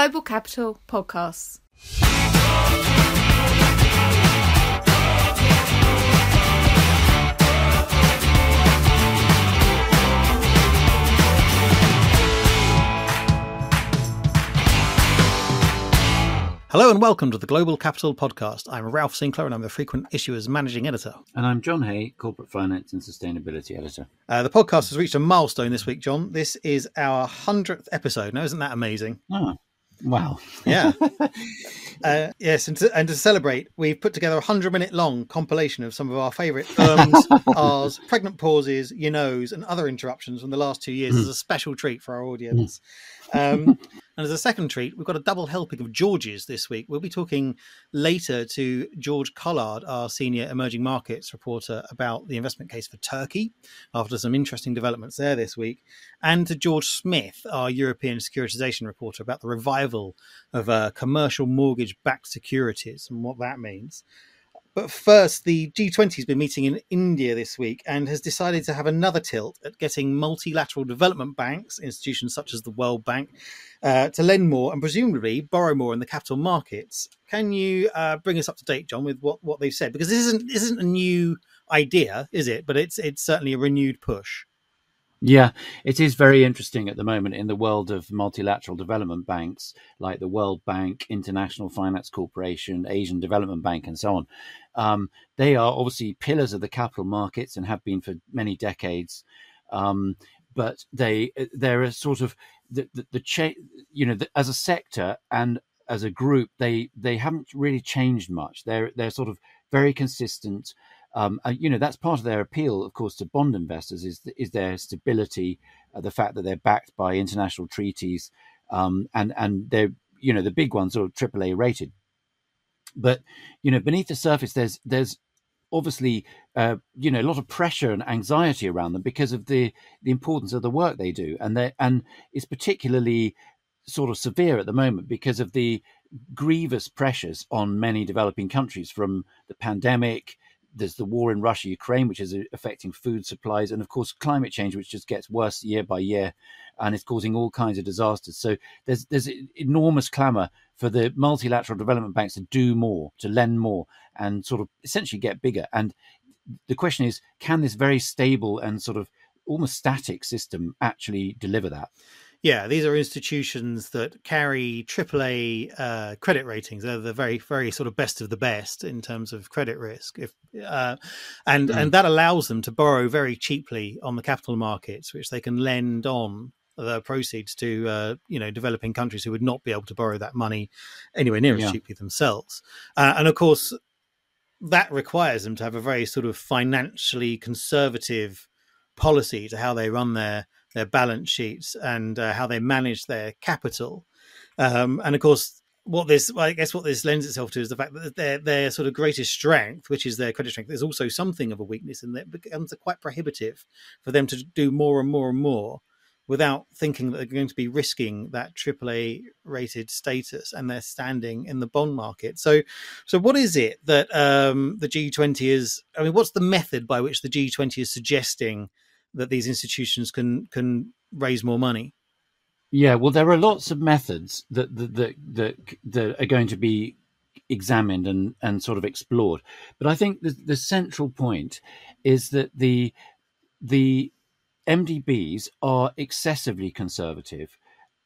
Global Capital Podcasts. Hello and welcome to the Global Capital Podcast. I'm Ralph Sinclair and I'm the Frequent Issuers Managing Editor. And I'm John Hay, Corporate Finance and Sustainability Editor. Uh, the podcast has reached a milestone this week, John. This is our 100th episode. Now, isn't that amazing? Oh, wow. Yeah. uh, yes, and to, and to celebrate, we've put together a 100 minute long compilation of some of our favourite ums, ahs, pregnant pauses, you knows, and other interruptions from the last two years as a special treat for our audience. Um, and as a second treat, we've got a double helping of Georges this week. We'll be talking later to George Collard, our senior emerging markets reporter, about the investment case for Turkey after some interesting developments there this week, and to George Smith, our European securitization reporter, about the revival of uh, commercial mortgage backed securities and what that means. But first, the G20 has been meeting in India this week and has decided to have another tilt at getting multilateral development banks, institutions such as the World Bank, uh, to lend more and presumably borrow more in the capital markets. Can you uh, bring us up to date, John, with what, what they've said? Because this isn't this isn't a new idea, is it? But it's it's certainly a renewed push. Yeah, it is very interesting at the moment in the world of multilateral development banks like the World Bank, International Finance Corporation, Asian Development Bank, and so on. Um, they are obviously pillars of the capital markets and have been for many decades. Um, but they they're a sort of the the, the cha- you know the, as a sector and as a group they they haven't really changed much. They're they're sort of very consistent. Um, you know that's part of their appeal, of course, to bond investors is is their stability, uh, the fact that they're backed by international treaties, um, and and they're you know the big ones are AAA rated. But you know beneath the surface, there's there's obviously uh, you know a lot of pressure and anxiety around them because of the the importance of the work they do, and they and it's particularly sort of severe at the moment because of the grievous pressures on many developing countries from the pandemic there's the war in Russia, Ukraine, which is affecting food supplies, and of course climate change, which just gets worse year by year, and it's causing all kinds of disasters. So there's there's enormous clamour for the multilateral development banks to do more, to lend more, and sort of essentially get bigger. And the question is, can this very stable and sort of almost static system actually deliver that? Yeah, these are institutions that carry AAA uh, credit ratings. They're the very, very sort of best of the best in terms of credit risk. If uh, and mm. and that allows them to borrow very cheaply on the capital markets, which they can lend on the proceeds to uh, you know developing countries who would not be able to borrow that money anywhere near as yeah. cheaply themselves. Uh, and of course, that requires them to have a very sort of financially conservative policy to how they run their their balance sheets and uh, how they manage their capital. Um, and of course, what this well, I guess what this lends itself to is the fact that their their sort of greatest strength, which is their credit strength, is also something of a weakness in that it becomes quite prohibitive for them to do more and more and more without thinking that they're going to be risking that AAA rated status and their standing in the bond market. So, so what is it that um, the G20 is? I mean, what's the method by which the G20 is suggesting that these institutions can can raise more money? Yeah, well, there are lots of methods that that that, that, that are going to be examined and, and sort of explored. But I think the, the central point is that the the MDBs are excessively conservative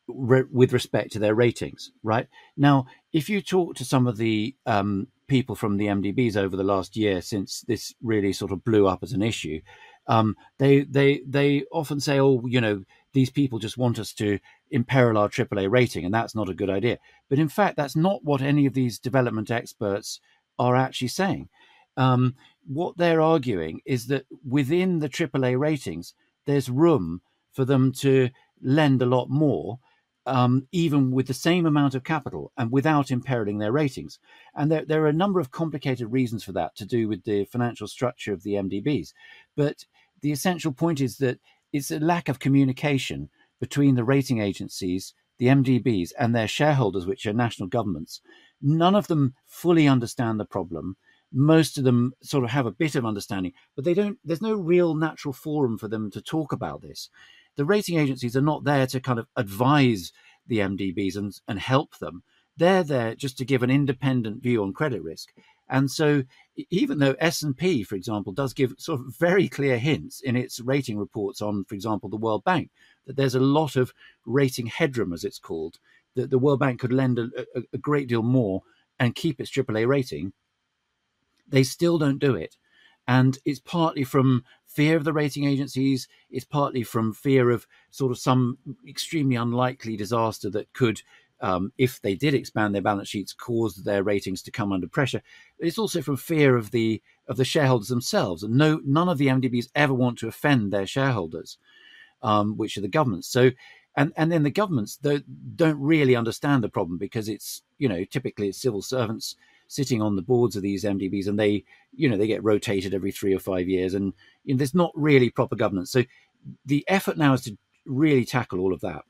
re- with respect to their ratings. Right now, if you talk to some of the um, people from the MDBs over the last year since this really sort of blew up as an issue, um, they they they often say, "Oh, you know, these people just want us to imperil our AAA rating, and that's not a good idea." But in fact, that's not what any of these development experts are actually saying. Um, what they're arguing is that within the AAA ratings, there's room for them to lend a lot more, um, even with the same amount of capital and without imperiling their ratings. And there, there are a number of complicated reasons for that to do with the financial structure of the MDBs. But the essential point is that it's a lack of communication between the rating agencies, the MDBs, and their shareholders, which are national governments. None of them fully understand the problem. Most of them sort of have a bit of understanding, but they don't. There's no real natural forum for them to talk about this. The rating agencies are not there to kind of advise the MDBs and, and help them. They're there just to give an independent view on credit risk. And so, even though S and P, for example, does give sort of very clear hints in its rating reports on, for example, the World Bank, that there's a lot of rating headroom, as it's called, that the World Bank could lend a, a, a great deal more and keep its AAA rating, they still don't do it. And it's partly from fear of the rating agencies, it's partly from fear of sort of some extremely unlikely disaster that could, um, if they did expand their balance sheets, cause their ratings to come under pressure. It's also from fear of the of the shareholders themselves. And no, none of the MDBs ever want to offend their shareholders, um, which are the governments. So and and then the governments don't, really understand the problem because it's you know typically it's civil servants sitting on the boards of these MDBs, and they, you know, they get rotated every three or five years, and you know, there's not really proper governance. So the effort now is to really tackle all of that.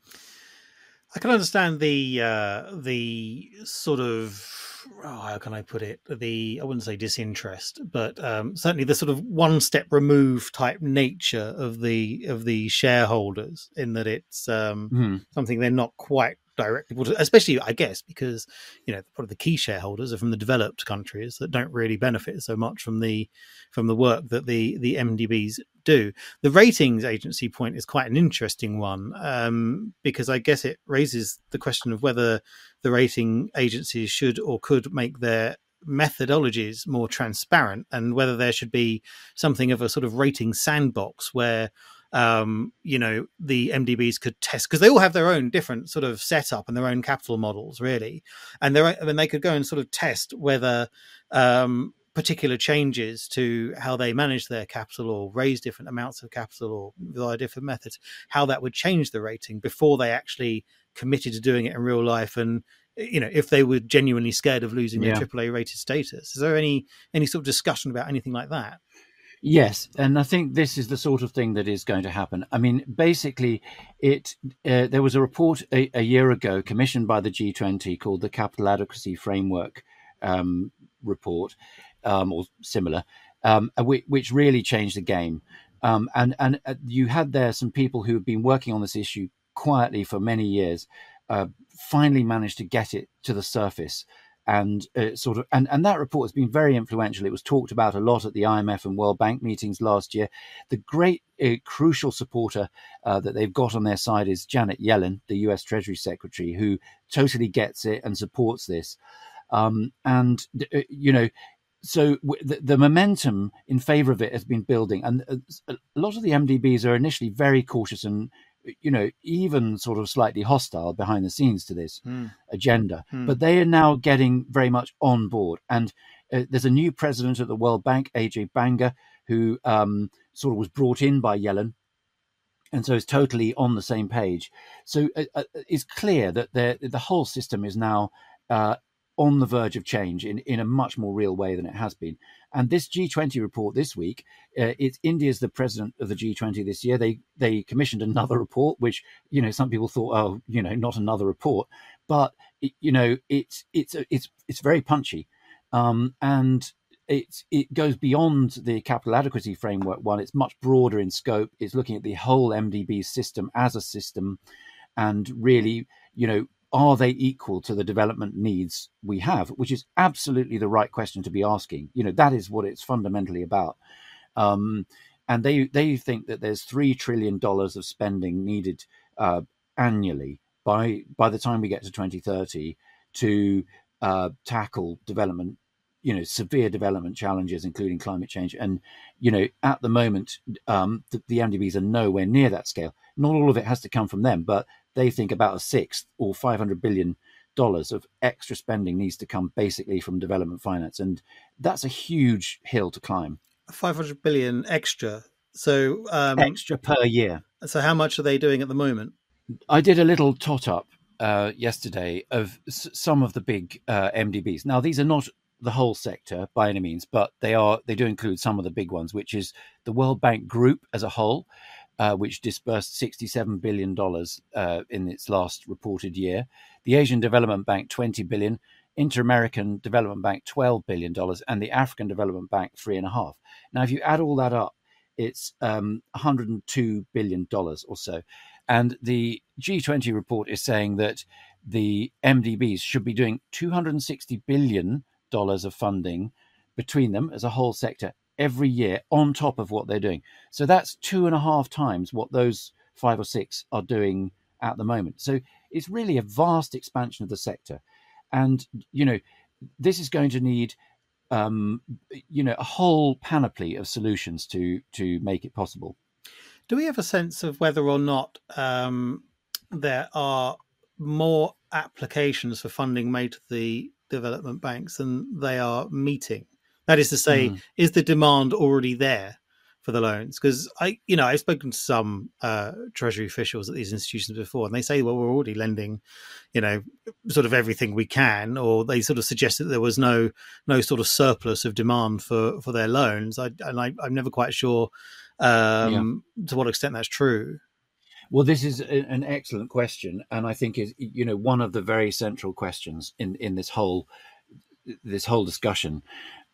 I can understand the uh, the sort of oh, how can I put it? The I wouldn't say disinterest, but um, certainly the sort of one step remove type nature of the of the shareholders, in that it's um, mm. something they're not quite directly, especially I guess because you know probably the key shareholders are from the developed countries that don't really benefit so much from the from the work that the the MDBs do. The ratings agency point is quite an interesting one um, because I guess it raises the question of whether the rating agencies should or could make their methodologies more transparent and whether there should be something of a sort of rating sandbox where um, you know, the MDBs could test because they all have their own different sort of setup and their own capital models, really, and they and they could go and sort of test whether um, particular changes to how they manage their capital or raise different amounts of capital or via different methods, how that would change the rating before they actually committed to doing it in real life and you know if they were genuinely scared of losing yeah. their AAA rated status. Is there any any sort of discussion about anything like that? Yes, and I think this is the sort of thing that is going to happen. I mean, basically, it uh, there was a report a, a, year ago commissioned by the G20 called the Capital Adequacy Framework um, report, um, or similar, um, which, which, really changed the game. Um, and and uh, you had there some people who have been working on this issue quietly for many years, uh, finally managed to get it to the surface and uh, sort of and, and that report has been very influential. It was talked about a lot at the IMF and World Bank meetings last year. The great uh, crucial supporter uh, that they've got on their side is Janet Yellen, the U.S. Treasury Secretary, who totally gets it and supports this. Um, and uh, you know, so the, the, momentum in favor of it has been building, and uh, a lot of the MDBs are initially very cautious and you know, even sort of slightly hostile behind the scenes to this mm. agenda. Mm. But they are now getting very much on board. And uh, there's a new president at the World Bank, Ajay Banga, who um, sort of was brought in by Yellen. And so is totally on the same page. So uh, uh, it's clear that the whole system is now uh, on the verge of change in, in a much more real way than it has been. And this G20 report this week, uh, it's India's the president of the G20 this year. They they commissioned another report, which you know some people thought, oh, you know, not another report, but you know, it's it's it's it's very punchy, um, and it it goes beyond the capital adequacy framework one. It's much broader in scope. It's looking at the whole MDB system as a system, and really, you know, are they equal to the development needs we have? Which is absolutely the right question to be asking. You know, that is what it's fundamentally about. Um, and they they think that there's three trillion dollars of spending needed uh, annually by by the time we get to 2030 to uh, tackle development you know severe development challenges including climate change and you know at the moment um, the, the mdbs are nowhere near that scale not all of it has to come from them but they think about a sixth or 500 billion dollars of extra spending needs to come basically from development finance and that's a huge hill to climb. 500 billion extra. So um, extra per year. so how much are they doing at the moment? I did a little tot up uh, yesterday of s- some of the big uh, mdbs now these are not the whole sector by any means but they are they do include some of the big ones which is the world bank group as a whole uh, which disbursed $67 billion uh, in its last reported year. The Asian Development Bank, $20 billion. Inter-American Development Bank, $12 billion. And the African Development Bank, three and a half. Now, if you add all that up, it's um, $102 billion or so. And the G20 report is saying that the MDBs should be doing 260 billion dollars of funding between them as a whole sector every year on top of what they're doing. So that's two and a half times what those five or six are doing at the moment. So it's really a vast expansion of the sector. And, you know, this is going to need, um, you know, a whole panoply of solutions to to make it possible. Do we have a sense of whether or not um, there are more applications for funding made to the development banks than they are meeting? That is to say, mm. is the demand already there for the loans? Because I, you know, I've spoken to some uh, treasury officials at these institutions before, and they say, "Well, we're already lending, you know, sort of everything we can," or they sort of suggested that there was no no sort of surplus of demand for for their loans. I, and I, am never quite sure um, yeah. to what extent that's true. Well, this is an excellent question, and I think is you know one of the very central questions in in this whole this whole discussion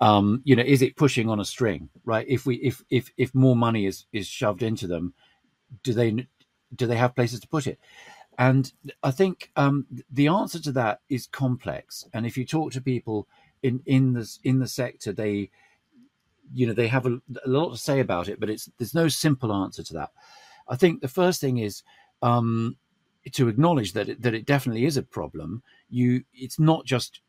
um, you know, is it pushing on a string, right? If we if if if more money is is shoved into them, do they do they have places to put it? And I think um, the answer to that is complex. And if you talk to people in in the in the sector, they you know they have a, a lot to say about it, but it's there's no simple answer to that. I think the first thing is um, to acknowledge that it, that it definitely is a problem. You, it's not just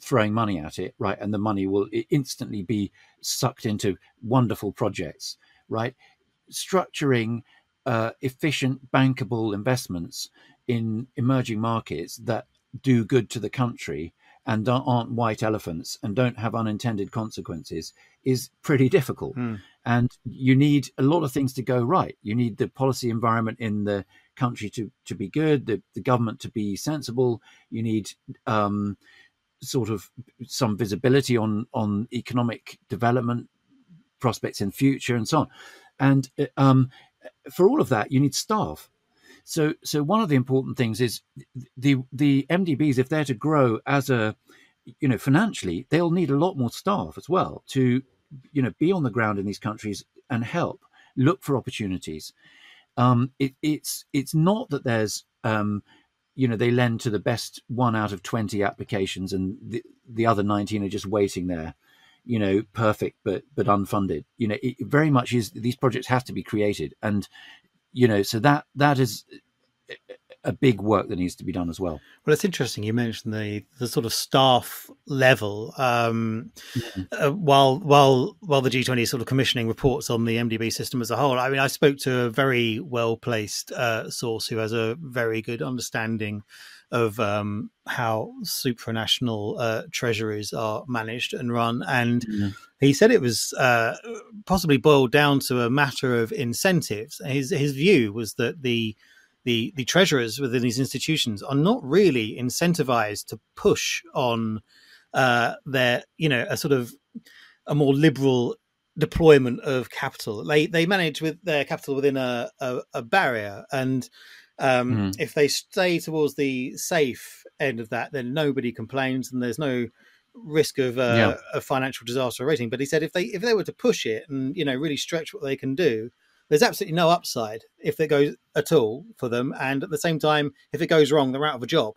throwing money at it, right? And the money will instantly be sucked into wonderful projects, right? Structuring uh, efficient, bankable investments in emerging markets that do good to the country and aren't white elephants and don't have unintended consequences is pretty difficult. Mm. And you need a lot of things to go right. You need the policy environment in the country to, to be good, the, the government to be sensible. You need um, sort of some visibility on on economic development prospects in future and so on. And uh, um, for all of that, you need staff. So so one of the important things is the the MDBs if they're to grow as a you know financially, they'll need a lot more staff as well to you know be on the ground in these countries and help look for opportunities. Um, it, it's it's not that there's um, you know they lend to the best one out of 20 applications and the, the other 19 are just waiting there you know perfect but but unfunded. You know it very much is these projects have to be created. And you know so that that is a big work that needs to be done as well. Well, it's interesting you mentioned the the sort of staff level. Um, mm-hmm. uh, while while while the G20 is sort of commissioning reports on the MDB system as a whole, I mean, I spoke to a very well placed uh, source who has a very good understanding of um, how supranational uh, treasuries are managed and run. And mm-hmm. he said it was uh, possibly boiled down to a matter of incentives. His his view was that the the the treasurers within these institutions are not really incentivized to push on uh, their you know a sort of a more liberal deployment of capital. They they manage with their capital within a a, a barrier, and um, mm. if they stay towards the safe end of that, then nobody complains, and there's no risk of uh, yeah. a financial disaster rating. But he said if they if they were to push it and you know really stretch what they can do, there's absolutely no upside if it goes at all for them. And at the same time, if it goes wrong, they're out of a job.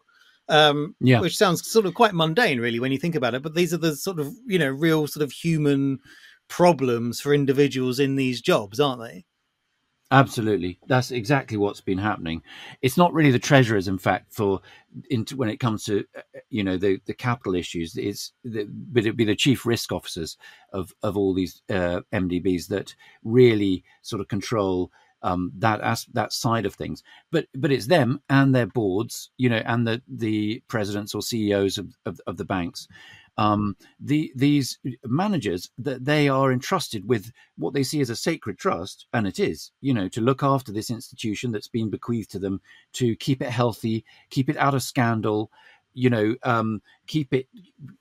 Um, yeah. Which sounds sort of quite mundane, really, when you think about it. But these are the sort of, you know, real sort of human problems for individuals in these jobs, aren't they? Absolutely, that's exactly what's been happening. It's not really the treasurers, in fact, for when it comes to you know the the capital issues. It's but it'd be the chief risk officers of of all these uh, MDBs that really sort of control um, that as, that side of things. But but it's them and their boards, you know, and the the presidents or CEOs of of, of the banks um, the, these managers that they are entrusted with what they see as a sacred trust, and it is, you know, to look after this institution that's been bequeathed to them, to keep it healthy, keep it out of scandal, you know, um, keep it,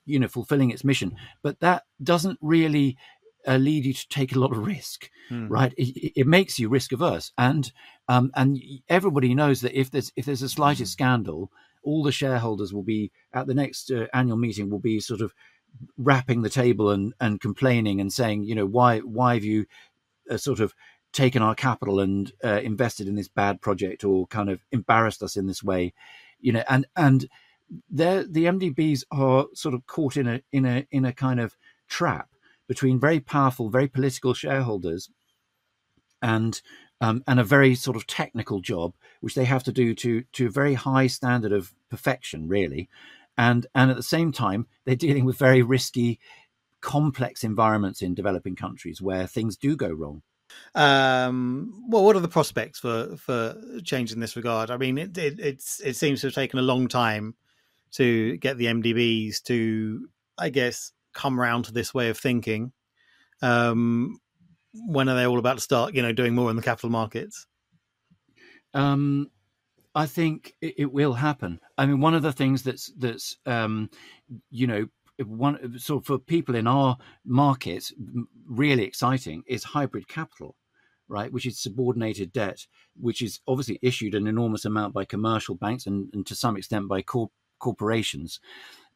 you know, fulfilling its mission. But that doesn't really uh, lead you to take a lot of risk, hmm. right? It, it, makes you risk averse, and um, and everybody knows that if there's if there's the slightest scandal, all the shareholders will be at the next uh, annual meeting will be sort of rapping the table and and complaining and saying, you know, why why have you uh, sort of taken our capital and uh, invested in this bad project or kind of embarrassed us in this way, you know, and and the MDBs are sort of caught in a in a in a kind of trap between very powerful, very political shareholders and um, and a very sort of technical job, which they have to do to to a very high standard of perfection, really, and and at the same time they're dealing with very risky, complex environments in developing countries where things do go wrong. Um, well, what are the prospects for for change in this regard? I mean, it, it it's it seems to have taken a long time to get the MDBs to, I guess, come around to this way of thinking. Um, when are they all about to start? You know, doing more in the capital markets. Um, I think it, it, will happen. I mean, one of the things that's that's um, you know one so for people in our markets really exciting is hybrid capital right which is subordinated debt which is obviously issued an enormous amount by commercial banks and, and to some extent by corp- corporations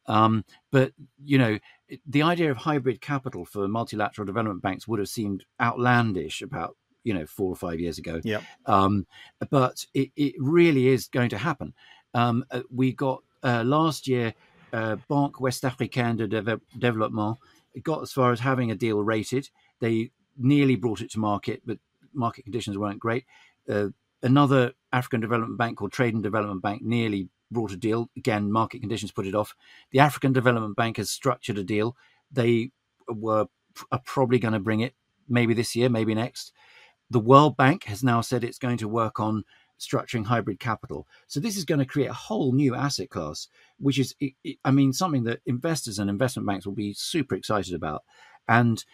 um, but you know the idea of hybrid capital for multilateral development banks would have seemed outlandish about you know four or five years ago yeah um, but it, it really is going to happen um, uh, we got uh, last year uh, Banque Ouest Africaine de Développement got as far as having a deal rated. They nearly brought it to market, but market conditions weren't great. Uh, another African Development Bank called Trade and Development Bank nearly brought a deal. Again, market conditions put it off. The African Development Bank has structured a deal. They were are probably going to bring it maybe this year, maybe next. The World Bank has now said it's going to work on structuring hybrid capital. So this is going to create a whole new asset class, which is, I mean, something that investors and investment banks will be super excited about. And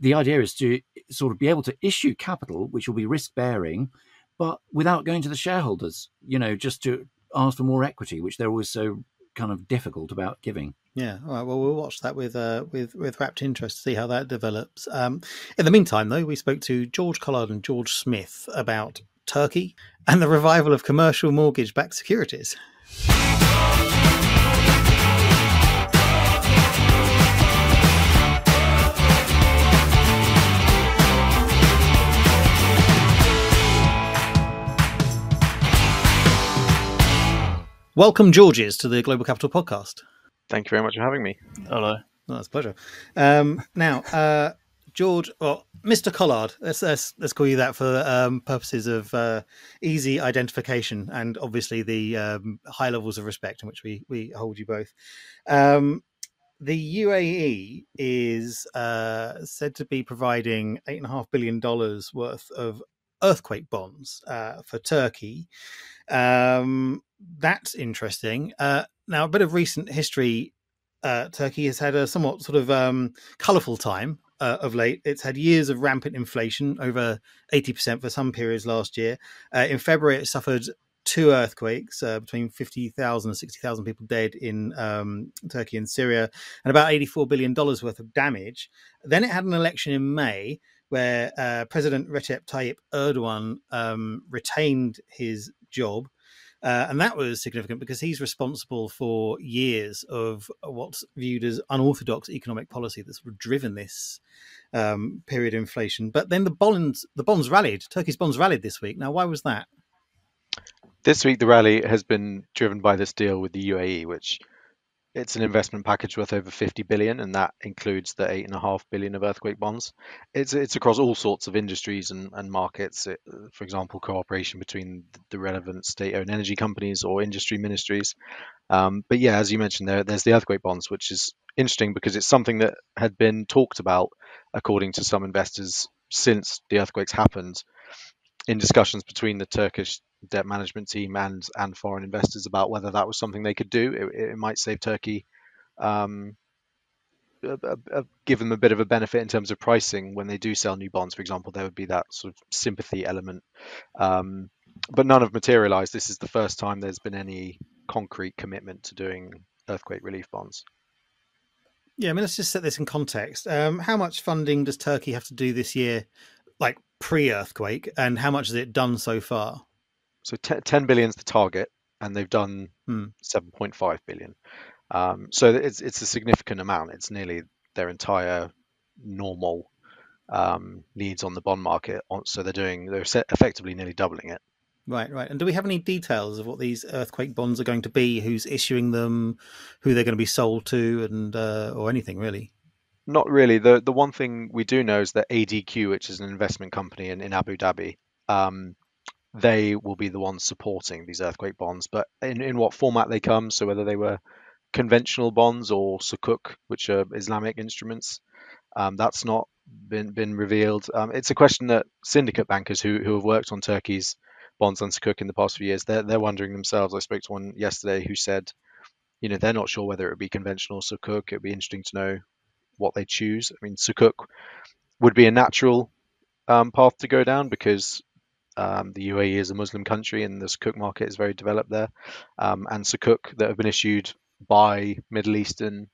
the idea is to sort of be able to issue capital, which will be risk bearing, but without going to the shareholders, you know, just to ask for more equity, which they're always so kind of difficult about giving. Yeah, all right. Well, we'll watch that with uh, with with rapt interest to see how that develops. Um, in the meantime, though, we spoke to George Collard and George Smith about Turkey, and the revival of commercial mortgage backed securities. Welcome, Georges, to the Global Capital Podcast. Thank you very much for having me. Hello. Oh, that's a pleasure. Um, now, uh, George, or Mr. Collard, let's, let's, let's call you that for um, purposes of uh, easy identification and obviously the um, high levels of respect in which we, we hold you both. Um, the UAE is uh, said to be providing $8.5 billion worth of earthquake bonds uh, for Turkey. Um, that's interesting. Uh, now, a bit of recent history uh, Turkey has had a somewhat sort of um, colourful time uh, of late. It's had years of rampant inflation, over 80% for some periods last year. Uh, in February, it suffered two earthquakes, uh, between 50,000 and 60,000 people dead in um, Turkey and Syria, and about $84 billion worth of damage. Then it had an election in May where uh, President Recep Tayyip Erdogan um, retained his job. Uh, and that was significant because he's responsible for years of what's viewed as unorthodox economic policy that's driven this um, period of inflation. But then the bonds, the bonds rallied. Turkey's bonds rallied this week. Now, why was that? This week, the rally has been driven by this deal with the UAE, which it's an investment package worth over 50 billion, and that includes the eight and a half billion of earthquake bonds. It's it's across all sorts of industries and, and markets. It, for example, cooperation between the relevant state-owned energy companies or industry ministries. Um, but yeah, as you mentioned, there there's the earthquake bonds, which is interesting because it's something that had been talked about, according to some investors, since the earthquakes happened, in discussions between the Turkish debt management team and and foreign investors about whether that was something they could do. It, it might save Turkey, um, give them a bit of a benefit in terms of pricing when they do sell new bonds. For example, there would be that sort of sympathy element. Um, but none have materialized. This is the first time there's been any concrete commitment to doing earthquake relief bonds. Yeah, I mean, let's just set this in context. Um, how much funding does Turkey have to do this year, like pre-earthquake, and how much has it done so far? So t- 10 billion is the target, and they've done hmm. 7.5 billion. Um, so it's it's a significant amount. It's nearly their entire normal um, needs on the bond market. So they're doing they're effectively nearly doubling it. Right, right. And do we have any details of what these earthquake bonds are going to be? Who's issuing them? Who they're going to be sold to, and uh, or anything really? Not really. the The one thing we do know is that ADQ, which is an investment company in, in Abu Dhabi, um, they will be the ones supporting these earthquake bonds. But in, in what format they come, so whether they were conventional bonds or sukuk, which are Islamic instruments, um, that's not been been revealed. Um, it's a question that syndicate bankers who who have worked on Turkey's bonds and Sukuk in the past few years, they're they're wondering themselves. I spoke to one yesterday who said, you know, they're not sure whether it would be conventional Sukuk. It'd be interesting to know what they choose. I mean, Sukuk would be a natural um, path to go down because um, the UAE is a Muslim country and the Sukuk market is very developed there. Um, and Sukuk that have been issued by Middle Eastern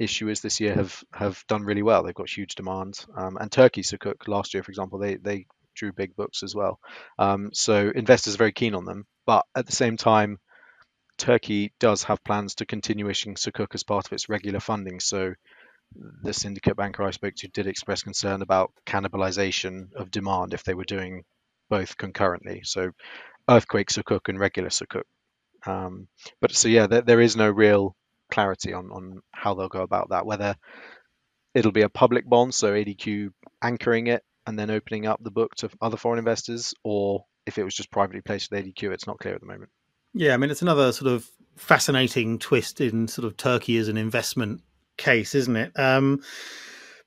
issuers this year have have done really well. They've got huge demand. Um, and Turkey Sukuk last year, for example, they they drew big books as well. Um, so investors are very keen on them. But at the same time, Turkey does have plans to continue issuing Sukuk as part of its regular funding. So the syndicate banker I spoke to did express concern about cannibalization of demand if they were doing both concurrently. So earthquake Sukuk and regular Sukuk. Um, but so yeah, there, there is no real clarity on on how they'll go about that. Whether it'll be a public bond, so ADQ anchoring it, and then opening up the book to other foreign investors, or if it was just privately placed with ADQ, it's not clear at the moment. Yeah, I mean, it's another sort of fascinating twist in sort of Turkey as an investment case, isn't it? Um,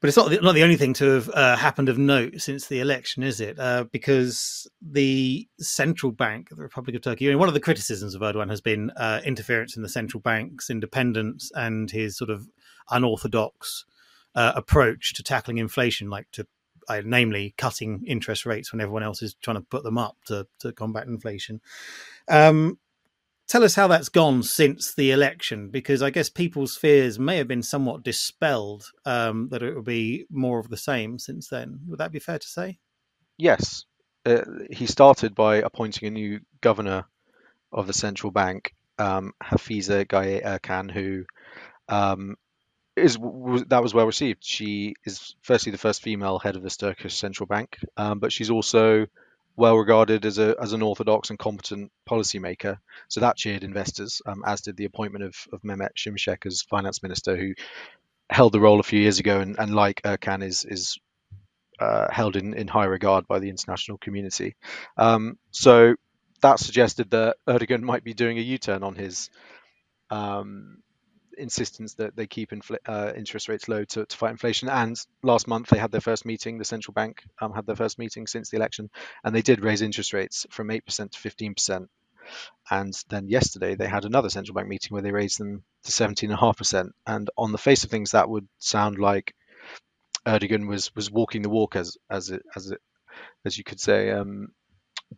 but it's not the, not the only thing to have uh, happened of note since the election, is it? Uh, because the central bank of the Republic of Turkey, I mean, one of the criticisms of Erdogan has been uh, interference in the central bank's independence and his sort of unorthodox uh, approach to tackling inflation, like to uh, namely cutting interest rates when everyone else is trying to put them up to, to combat inflation. Um, tell us how that's gone since the election, because I guess people's fears may have been somewhat dispelled um, that it will be more of the same since then. Would that be fair to say? Yes. Uh, he started by appointing a new governor of the central bank, um, Hafize Gaye Erkan, who um, is that was well received. She is firstly the first female head of the Turkish central bank, um, but she's also well regarded as a as an orthodox and competent policymaker. So that cheered investors, um, as did the appointment of, of Mehmet Şimşek as finance minister, who held the role a few years ago, and, and like Erkan is is uh, held in, in high regard by the international community. Um, so that suggested that Erdogan might be doing a U-turn on his um, insistence that they keep infl- uh, interest rates low to, to, fight inflation. And last month they had their first meeting. The central bank um, had their first meeting since the election, and they did raise interest rates from eight percent to fifteen percent. And then yesterday they had another central bank meeting where they raised them to seventeen and a half percent. And on the face of things, that would sound like Erdogan was was walking the walk, as as it as it as you could say. Um,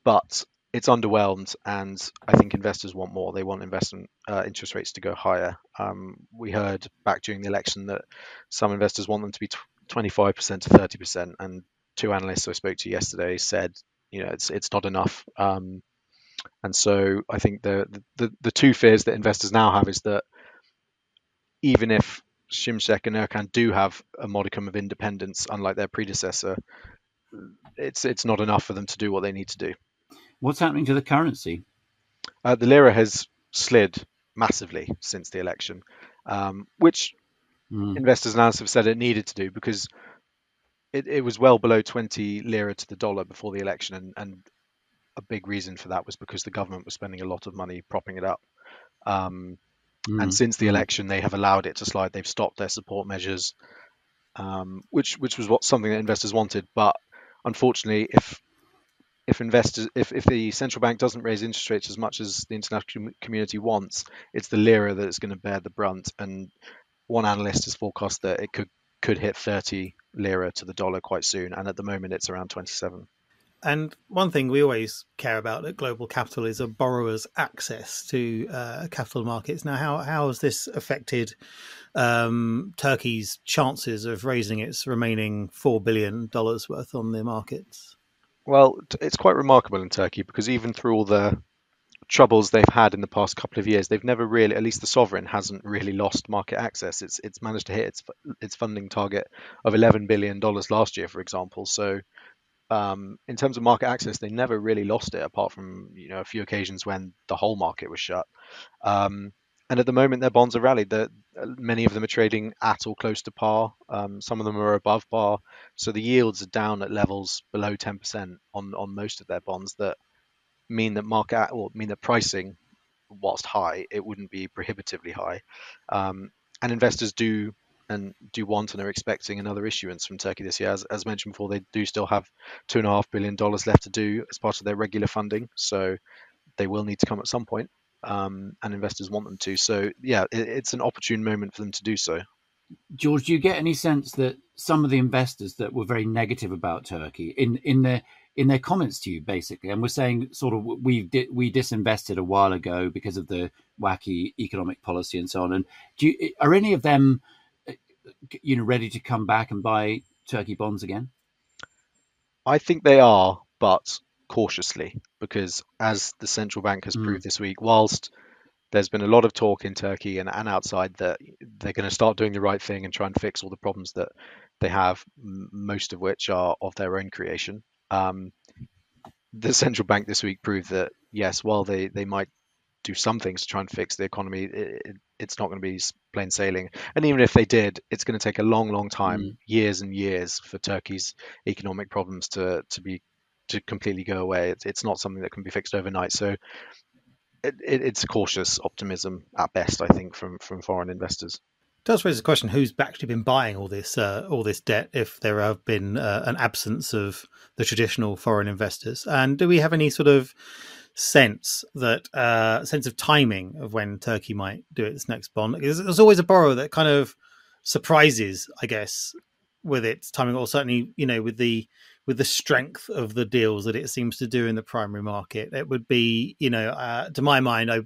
but it's underwhelmed, and I think investors want more. They want investment uh, interest rates to go higher. Um, we heard back during the election that some investors want them to be 25% to 30%, and two analysts I spoke to yesterday said, you know, it's it's not enough. Um, and so I think the, the the two fears that investors now have is that even if Şimşek and Erkan do have a modicum of independence, unlike their predecessor, it's it's not enough for them to do what they need to do. What's happening to the currency? Uh, the lira has slid massively since the election, um, which mm. investors and analysts have said it needed to do because it, it, was well below 20 lira to the dollar before the election, and, and, a big reason for that was because the government was spending a lot of money propping it up. Um, mm. And since the hmm. election, they have allowed it to slide. They've stopped their support measures, um, which which was what something that investors wanted. But unfortunately, if if investors if, if the central bank doesn't raise interest rates as much as the international community wants, it's the lira that is going to bear the brunt. And one analyst has forecast that it could could hit 30 lira to the dollar quite soon, and at the moment it's around 27. And one thing we always care about at Global Capital is a borrower's access to uh, capital markets. Now, how how has this affected um, Turkey's chances of raising its remaining four billion dollars worth on the markets? Well, it's quite remarkable in Turkey because even through all the troubles they've had in the past couple of years, they've never really, at least the sovereign hasn't really lost market access. It's it's managed to hit its its funding target of 11 billion dollars last year, for example. So um, in terms of market access, they never really lost it, apart from you know a few occasions when the whole market was shut. Um, and at the moment, their bonds are rallied. Many of them are trading at or close to par. Um, some of them are above par. So the yields are down at levels below 10% on on most of their bonds. That mean that market or mean that pricing, whilst high, it wouldn't be prohibitively high. Um, and investors do and do want and are expecting another issuance from Turkey this year. As, as mentioned before, they do still have two and a half billion dollars left to do as part of their regular funding, so they will need to come at some point, um, and investors want them to. So yeah, it, it's an opportune moment for them to do so. George, do you get any sense that some of the investors that were very negative about Turkey in in their in their comments to you, basically, and we're saying sort of we di- we disinvested a while ago because of the wacky economic policy and so on. And do you, are any of them you know, ready to come back and buy Turkey bonds again? I think they are, but cautiously, because as the central bank has mm. proved this week, whilst there's been a lot of talk in Turkey and, and outside that they're going to start doing the right thing and try and fix all the problems that they have, most of which are of their own creation. Um, the central bank this week proved that yes, while they, they might do some things to try and fix the economy, it, it's not going to be plain sailing. And even if they did, it's going to take a long, long time, mm. years and years, for Turkey's economic problems to to be to completely go away. It's, it's not something that can be fixed overnight. So it, it, it's cautious optimism at best, I think, from from foreign investors. It does raise the question: Who's actually been buying all this uh, all this debt? If there have been uh, an absence of the traditional foreign investors, and do we have any sort of sense that uh, sense of timing of when Turkey might do its next bond. There's, there's always a borrower that kind of surprises, I guess, with its timing, or certainly you know with the with the strength of the deals that it seems to do in the primary market. It would be, you know, uh, to my mind, I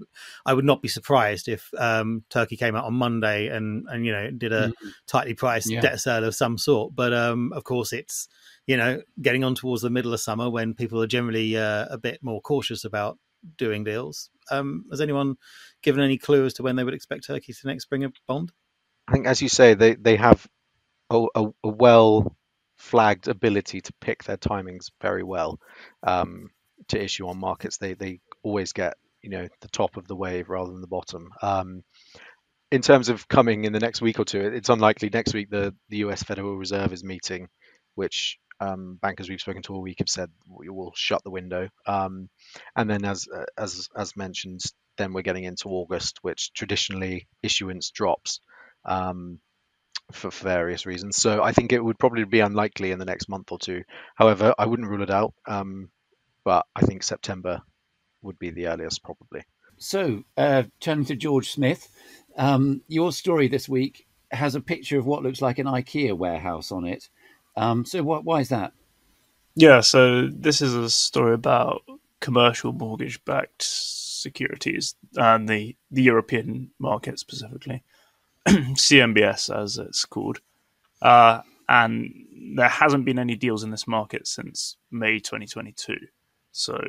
I would not be surprised if um, Turkey came out on Monday and and you know did a mm-hmm. tightly priced yeah. debt sale of some sort. But um, of course, it's you know, getting on towards the middle of summer when people are generally uh, a bit more cautious about doing deals. Um, has anyone given any clue as to when they would expect Turkey to next bring a bond? I think, as you say, they they have a, a, a well flagged ability to pick their timings very well um, to issue on markets. They they always get you know the top of the wave rather than the bottom. Um, in terms of coming in the next week or two, it's unlikely. Next week, the the U.S. Federal Reserve is meeting, which um, bankers we've spoken to all week have said we will shut the window. Um, and then, as uh, as as mentioned, then we're getting into August, which traditionally issuance drops um, for, for, various reasons. So I think it would probably be unlikely in the next month or two. However, I wouldn't rule it out. Um, but I think September would be the earliest, probably. So, uh, turning to George Smith, um, your story this week has a picture of what looks like an IKEA warehouse on it. Um, so what, why is that? Yeah, so this is a story about commercial mortgage-backed securities and the, the European market specifically, CMBS as it's called. Uh, and there hasn't been any deals in this market since May 2022. So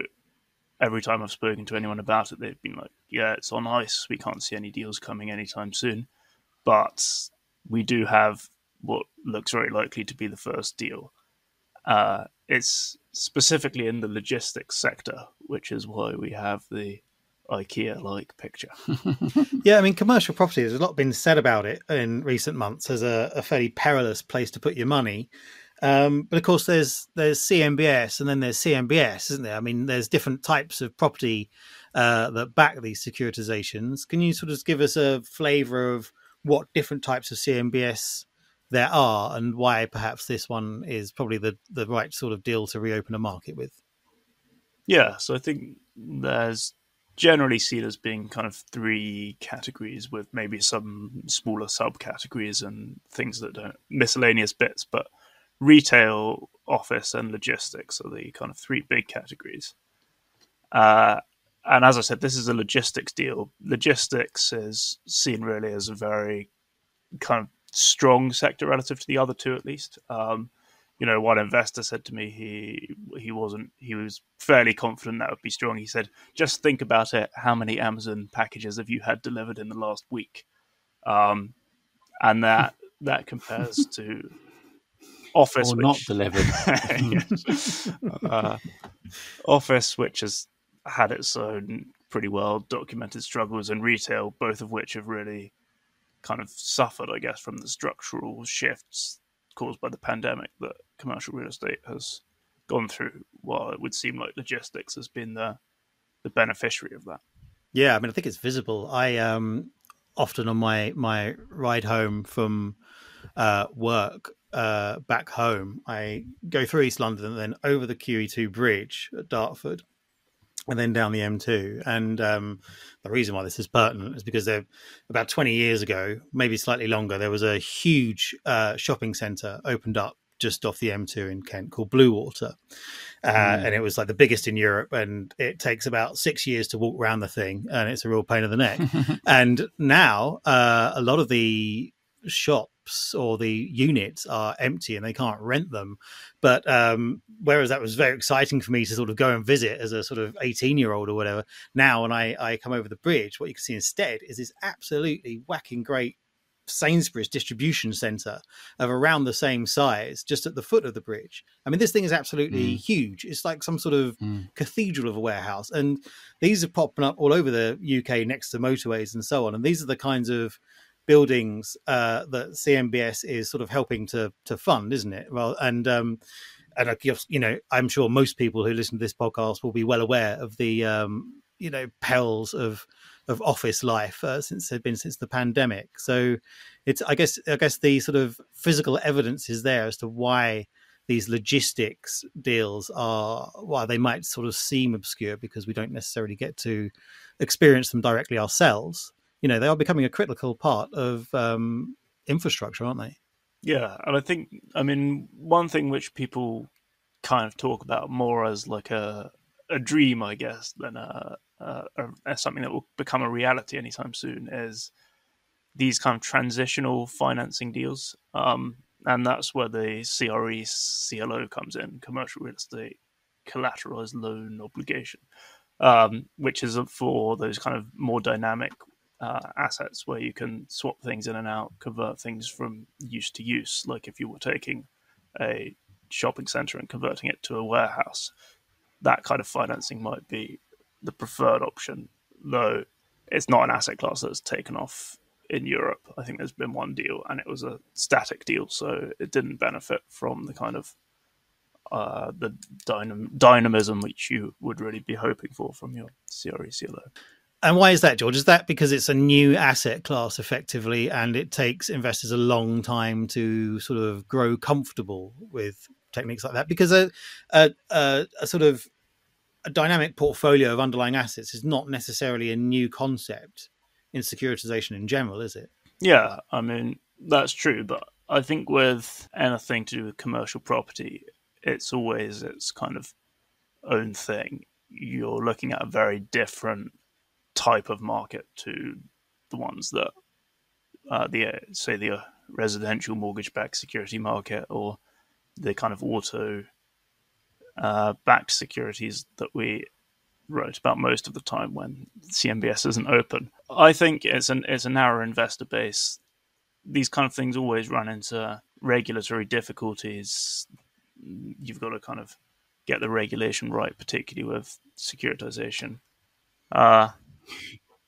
every time I've spoken to anyone about it, they've been like, "Yeah, it's on ice. We can't see any deals coming anytime soon." But we do have what looks very likely to be the first deal. Uh, it's specifically in the logistics sector, which is why we have the IKEA like picture. yeah, I mean, commercial property, there's a lot been said about it in recent months as a, a fairly perilous place to put your money. Um, but of course, there's there's CMBS and then there's CMBS, isn't there? I mean, there's different types of property uh, that back these securitizations. Can you sort of give us a flavour of what different types of CMBS there are and why perhaps this one is probably the, the right sort of deal to reopen a market with. Yeah, so I think there's generally seen as being kind of three categories with maybe some smaller subcategories and things that don't miscellaneous bits, but retail, office, and logistics are the kind of three big categories. Uh, and as I said, this is a logistics deal. Logistics is seen really as a very kind of strong sector relative to the other two, at least. Um, you know, one investor said to me he he wasn't he was fairly confident that would be strong. He said, just think about it. How many Amazon packages have you had delivered in the last week? Um, and that that compares to Office, or which, not delivered. uh, Office, which has had its own pretty well documented struggles, and retail, both of which have really kind of suffered, I guess, from the structural shifts caused by the pandemic that commercial real estate has gone through. While it would seem like logistics has been the the beneficiary of that. Yeah, I mean, I think it's visible. I um often on my my ride home from uh, work uh, back home, I go through East London and then over the QE2 bridge at Dartford, and then down the M2. And um, the reason why this is pertinent is because there, about 20 years ago, maybe slightly longer, there was a huge uh, shopping centre opened up just off the M2 in Kent called Bluewater. Uh, mm. And it was like the biggest in Europe. And it takes about six years to walk around the thing. And it's a real pain in the neck. and now uh, a lot of the shops or the units are empty and they can't rent them. But um, whereas that was very exciting for me to sort of go and visit as a sort of 18 year old or whatever, now when I, I come over the bridge, what you can see instead is this absolutely whacking great Sainsbury's distribution center of around the same size, just at the foot of the bridge. I mean, this thing is absolutely mm. huge. It's like some sort of mm. cathedral of a warehouse. And these are popping up all over the UK next to motorways and so on. And these are the kinds of buildings uh, that CMBS is sort of helping to to fund, isn't it? Well, and um, and I guess you know, I'm sure most people who listen to this podcast will be well aware of the um, you know perils of of office life uh, since they've been since the pandemic. So it's I guess I guess the sort of physical evidence is there as to why these logistics deals are why they might sort of seem obscure because we don't necessarily get to experience them directly ourselves you know they are becoming a critical part of um, infrastructure, aren't they? Yeah, and I think I mean one thing which people kind of talk about more as like a a dream, I guess, than a, a, a something that will become a reality anytime soon is these kind of transitional financing deals. Um, and that's where the CRE CLO comes in, commercial real estate collateralized loan obligation, um, which is for those kind of more dynamic uh, assets where you can swap things in and out, convert things from use to use. Like if you were taking a shopping center and converting it to a warehouse, that kind of financing might be the preferred option, though it's not an asset class that's taken off in Europe. I think there's been one deal and it was a static deal, so it didn't benefit from the kind of uh, the dynam- dynamism which you would really be hoping for from your CRE CLO. And why is that, George? Is that because it's a new asset class effectively and it takes investors a long time to sort of grow comfortable with techniques like that? Because a, a, a, a sort of a dynamic portfolio of underlying assets is not necessarily a new concept in securitization in general, is it? Yeah, I mean, that's true. But I think with anything to do with commercial property, it's always its kind of own thing. You're looking at a very different type of market to the ones that uh, the say the residential mortgage-backed security market or the kind of auto uh, backed securities that we wrote about most of the time when CMBS isn't open. I think it's an it's a narrow investor base. These kind of things always run into regulatory difficulties. You've got to kind of get the regulation right, particularly with securitization. Uh,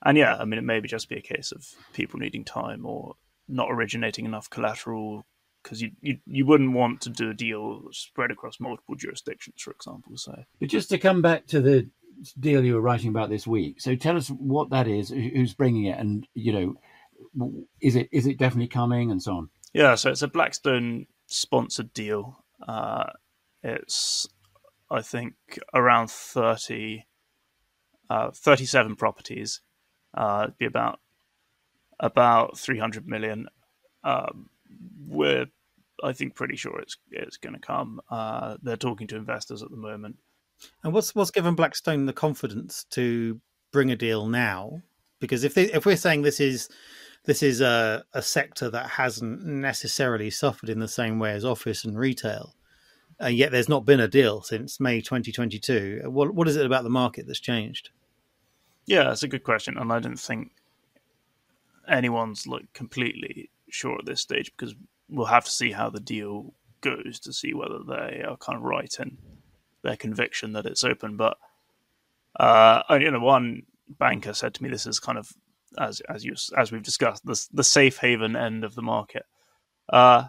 and yeah, I mean, it may be just be a case of people needing time or not originating enough collateral because you, you you wouldn't want to do a deal spread across multiple jurisdictions, for example. So, but just to come back to the deal you were writing about this week, so tell us what that is, who's bringing it, and you know, is it is it definitely coming, and so on. Yeah, so it's a Blackstone sponsored deal. Uh, it's I think around thirty uh, 37 properties. Uh, be about about 300 million. Um, we're, I think, pretty sure it's it's going to come. Uh, they're talking to investors at the moment. And what's what's given Blackstone the confidence to bring a deal now? Because if they, if we're saying this is this is a, a sector that hasn't necessarily suffered in the same way as office and retail, and yet there's not been a deal since May 2022. What what is it about the market that's changed? Yeah, that's a good question, and I don't think anyone's like completely sure at this stage because we'll have to see how the deal goes to see whether they are kind of right in their conviction that it's open. But uh, you know, one banker said to me, "This is kind of as as you as we've discussed, the the safe haven end of the market." Uh,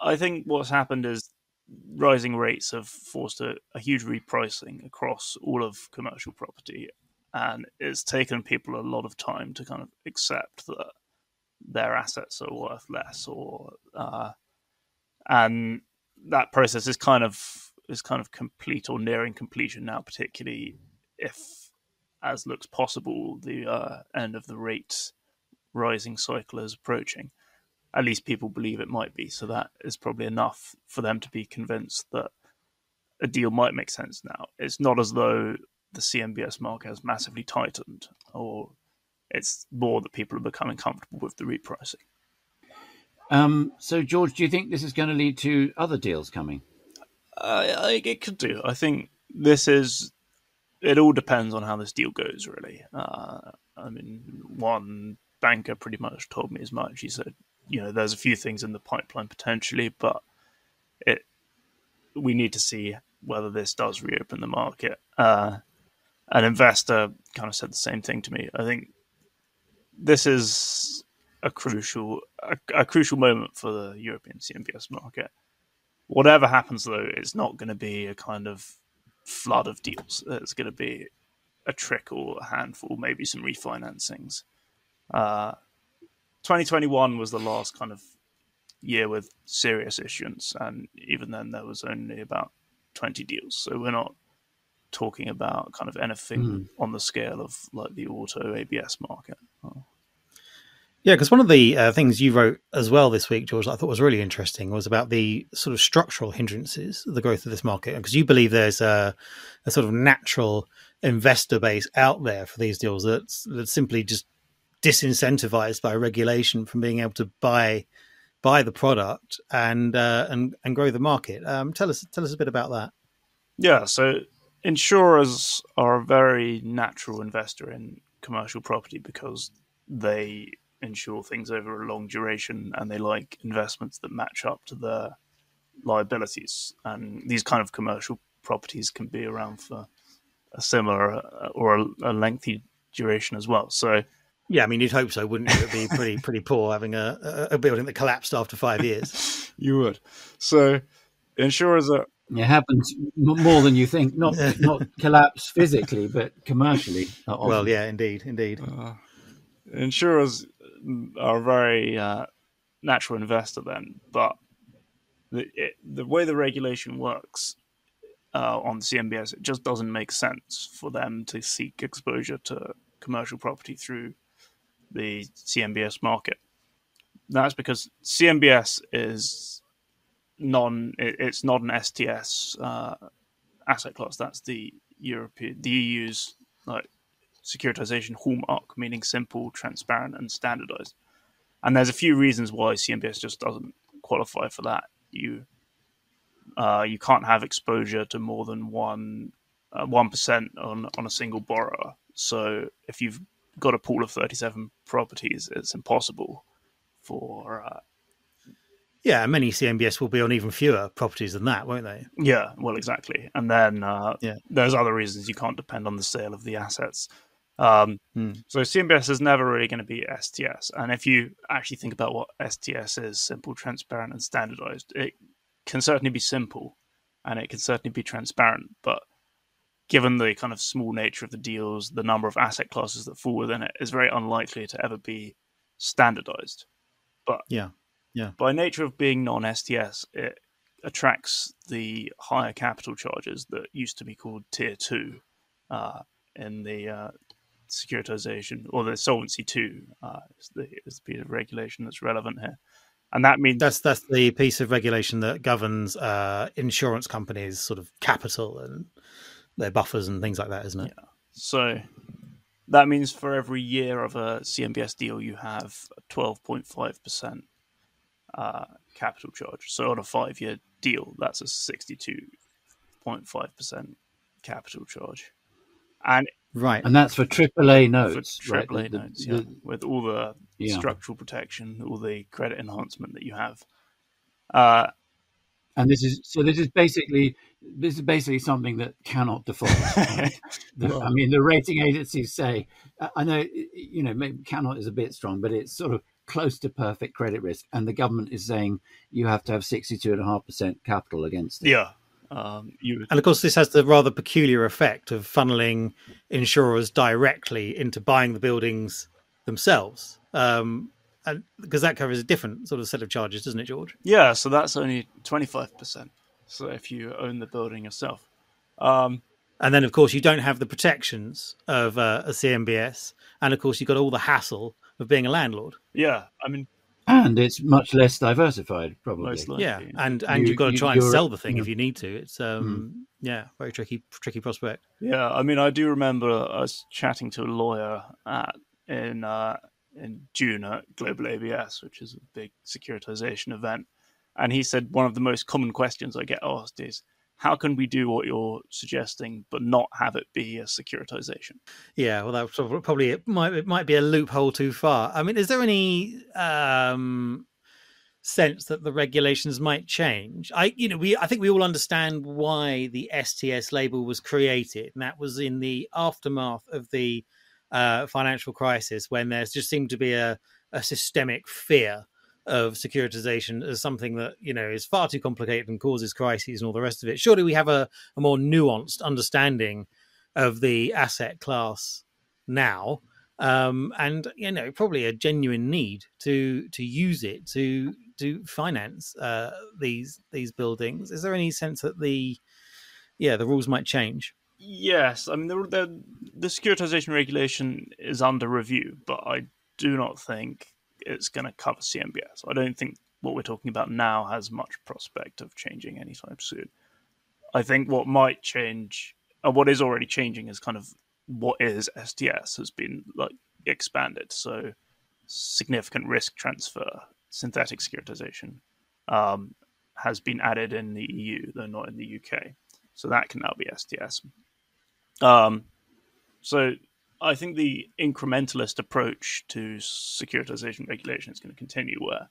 I think what's happened is rising rates have forced a, a huge repricing across all of commercial property, and it's taken people a lot of time to kind of accept that their assets are worth less, or uh, and that process is kind of is kind of complete or nearing completion now, particularly if, as looks possible, the uh, end of the rate rising cycle is approaching. At least people believe it might be. So that is probably enough for them to be convinced that a deal might make sense now. It's not as though the CMBS market has massively tightened, or it's more that people are becoming comfortable with the repricing. Um, so, George, do you think this is going to lead to other deals coming? Uh, it could do. I think this is. It all depends on how this deal goes, really. Uh, I mean, one banker pretty much told me as much. He said, you know, there's a few things in the pipeline potentially, but it we need to see whether this does reopen the market. Uh, an investor kind of said the same thing to me. I think this is a crucial a, a crucial moment for the European CMBS market Whatever happens, though, it's not going to be a kind of flood of deals. It's going to be a trickle, a handful, maybe some refinancings. Uh, 2021 was the last kind of year with serious issuance, and even then, there was only about 20 deals. So we're not talking about kind of anything mm. on the scale of like the auto ABS market. Oh. Yeah, because one of the uh, things you wrote as well this week, George, I thought was really interesting was about the sort of structural hindrances, the growth of this market. Because you believe there's a, a, sort of natural investor base out there for these deals that's, that's simply just disincentivized by regulation from being able to buy buy the product and uh, and and grow the market. Um, tell us tell us a bit about that. Yeah, so insurers are a very natural investor in commercial property because they insure things over a long duration and they like investments that match up to their liabilities. And these kind of commercial properties can be around for a similar uh, or a, a lengthy duration as well. So, yeah, I mean, you'd hope so, wouldn't you? It'd be pretty pretty poor having a, a building that collapsed after five years. you would. So, insurers are. It happens more than you think. Not not collapse physically, but commercially. Well, yeah, indeed, indeed. Uh, insurers are a very uh, natural investor then, but the it, the way the regulation works uh, on the CMBS, it just doesn't make sense for them to seek exposure to commercial property through the CMBS market. That's because CMBS is non it, it's not an STS uh, asset class. That's the European the EU's like securitization hallmark, meaning simple, transparent, and standardized. And there's a few reasons why CMBS just doesn't qualify for that. You uh, you can't have exposure to more than one uh, one uh, on on a single borrower. So if you've got a pool of 37 properties, it's impossible for uh, yeah, many CMBS will be on even fewer properties than that, won't they? Yeah, well, exactly. And then uh, yeah. there's other reasons you can't depend on the sale of the assets. Um, hmm. So CMBS is never really going to be STS. And if you actually think about what STS is, simple, transparent, and standardized, it can certainly be simple and it can certainly be transparent. But given the kind of small nature of the deals, the number of asset classes that fall within it is very unlikely to ever be standardized. But yeah, yeah. By nature of being non-STS, it attracts the higher capital charges that used to be called Tier Two uh, in the uh, securitization or the Solvency Two uh, is, the, is the piece of regulation that's relevant here, and that means that's that's the piece of regulation that governs uh, insurance companies' sort of capital and their buffers and things like that, isn't it? Yeah. So that means for every year of a CMBS deal, you have twelve point five percent uh, capital charge. So on a five-year deal, that's a 62.5% capital charge. And Right. And that's for AAA notes, for right? AAA The- the- notes, yeah, the- with all the Yeah. structural protection, all the credit enhancement that you have. Uh, and this is so. This is basically this is basically something that cannot default. right? The- I mean, the rating agencies say. I- I know you know maybe cannot is a bit strong, but it's sort of close to perfect credit risk, and the government is saying you have to have sixty-two and a half percent capital against it. yeah, um, you would And of course, this has the rather peculiar effect of funneling insurers directly into buying the buildings themselves. Um, and because that covers a different sort of set of charges, doesn't it, George? Yeah, so that's only 25%. So if you own the building yourself. Um, And then, of course, you don't have the protections of uh, a CMBS. And of course, you've got all the hassle of being a landlord. yeah, I mean, and it's much less diversified, probably. most. Yeah. And and You- you've got to try and you're- sell the thing yeah. if you need to. It's, um, yeah, very tricky, tricky prospect. Yeah, I mean, I do remember us chatting to a lawyer at, in uh, in June at Global ABS, which is a big securitization event, and he said one of the most common questions I get asked is, "How can we do what you're suggesting, but not have it be a securitization?" Yeah, well, that probably it might it might be a loophole too far. I mean, is there any um, sense that the regulations might change? I, you know, we I think we all understand why the STS label was created, and that was in the aftermath of the uh, financial crisis when there just seemed to be a, a systemic fear of securitization as something that you know is far too complicated and causes crises and all the rest of it. Surely we have a, a more nuanced understanding of the asset class now um and you know probably a genuine need to to use it to to finance uh these these buildings. Is there any sense that the yeah the rules might change? Yes, I mean the, the the securitization regulation is under review, but I do not think it's going to cover CMBS. I don't think what we're talking about now has much prospect of changing anytime soon. I think what might change, or what is already changing, is kind of what is STS has been like expanded. So significant risk transfer, synthetic securitization, um, has been added in the EU, though not in the UK. So that can now be STS. Um, so I think the incrementalist approach to securitization regulation is going to continue, where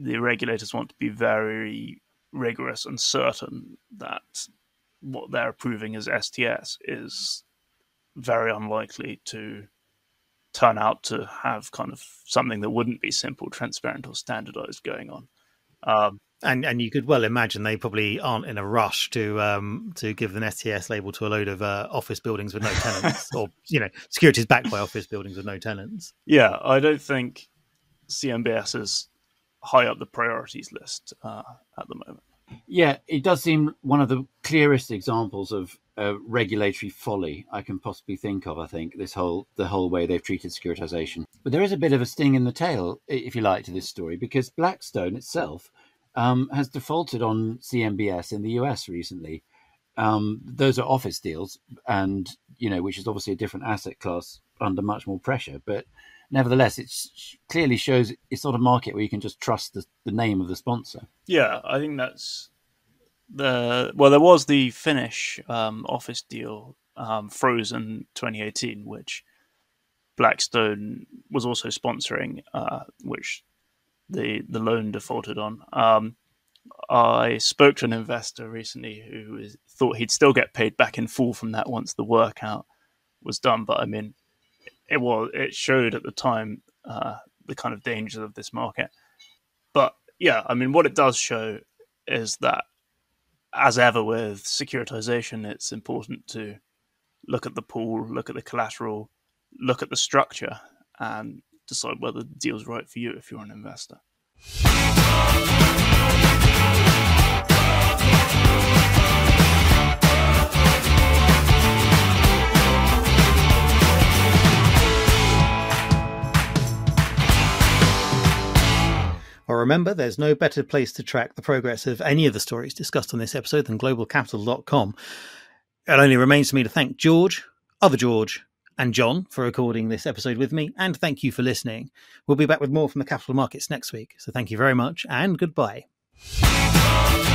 the regulators want to be very rigorous and certain that what they're approving as STS is very unlikely to turn out to have kind of something that wouldn't be simple, transparent, or standardized going on. Um, and and you could well imagine they probably aren't in a rush to um to give an STS label to a load of uh, office buildings with no tenants or you know securities backed by office buildings with no tenants yeah, I don't think CMBS is high up the priorities list uh, at the moment. Yeah, it does seem one of the clearest examples of uh, regulatory folly I can possibly think of. I think this whole the whole way they've treated securitization, but there is a bit of a sting in the tail, if you like, to this story because Blackstone itself um, has defaulted on CMBS in the US recently. Um, those are office deals, and you know, which is obviously a different asset class under much more pressure, but. Nevertheless, it clearly shows it's not a market where you can just trust the, the name of the sponsor. Yeah, I think that's the well. There was the Finnish um, office deal, um, FROSN 2018, which Blackstone was also sponsoring, uh, which the the loan defaulted on. Um, I spoke to an investor recently who is, thought he'd still get paid back in full from that once the workout was done, but I mean, it was it showed at the time uh, the kind of dangers of this market. But yeah, I mean, what it does show is that, as ever with securitization, it's important to look at the pool, look at the collateral, look at the structure, and decide whether the deal's right for you if you're an investor. Well, remember, there's no better place to track the progress of any of the stories discussed on this episode than globalcapital.com. It only remains for me to thank George, other George, and John for recording this episode with me, and thank you for listening. We'll be back with more from the capital markets next week. So thank you very much, and goodbye. Bye.